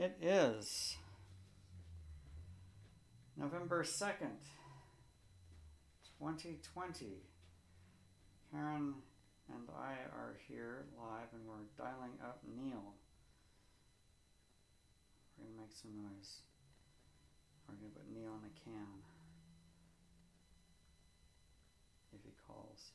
It is November 2nd, 2020. Karen and I are here live and we're dialing up Neal. We're going to make some noise. We're going to put Neal in a can if he calls.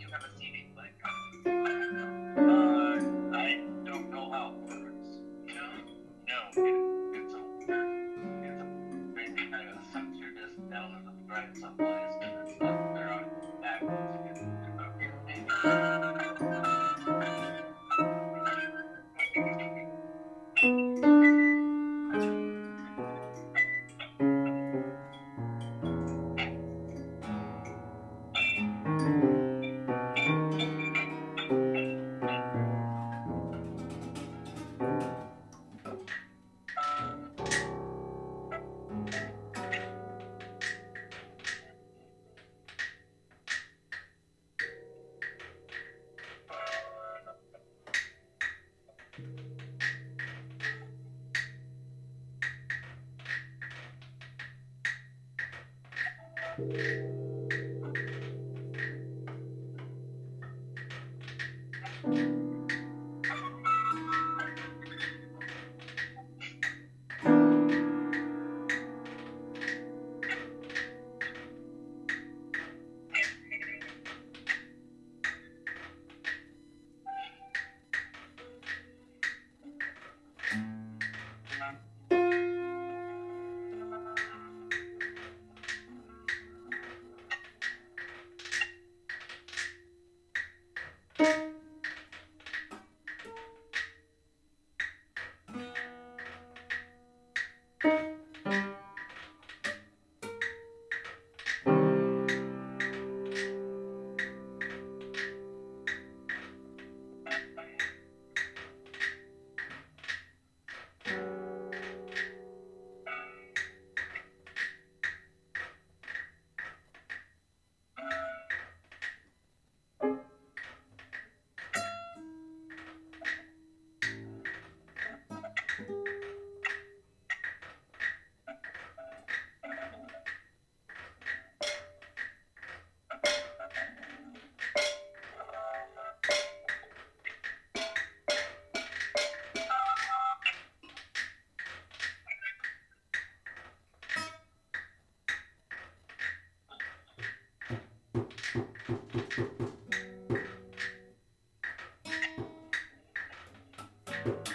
yo Thank you.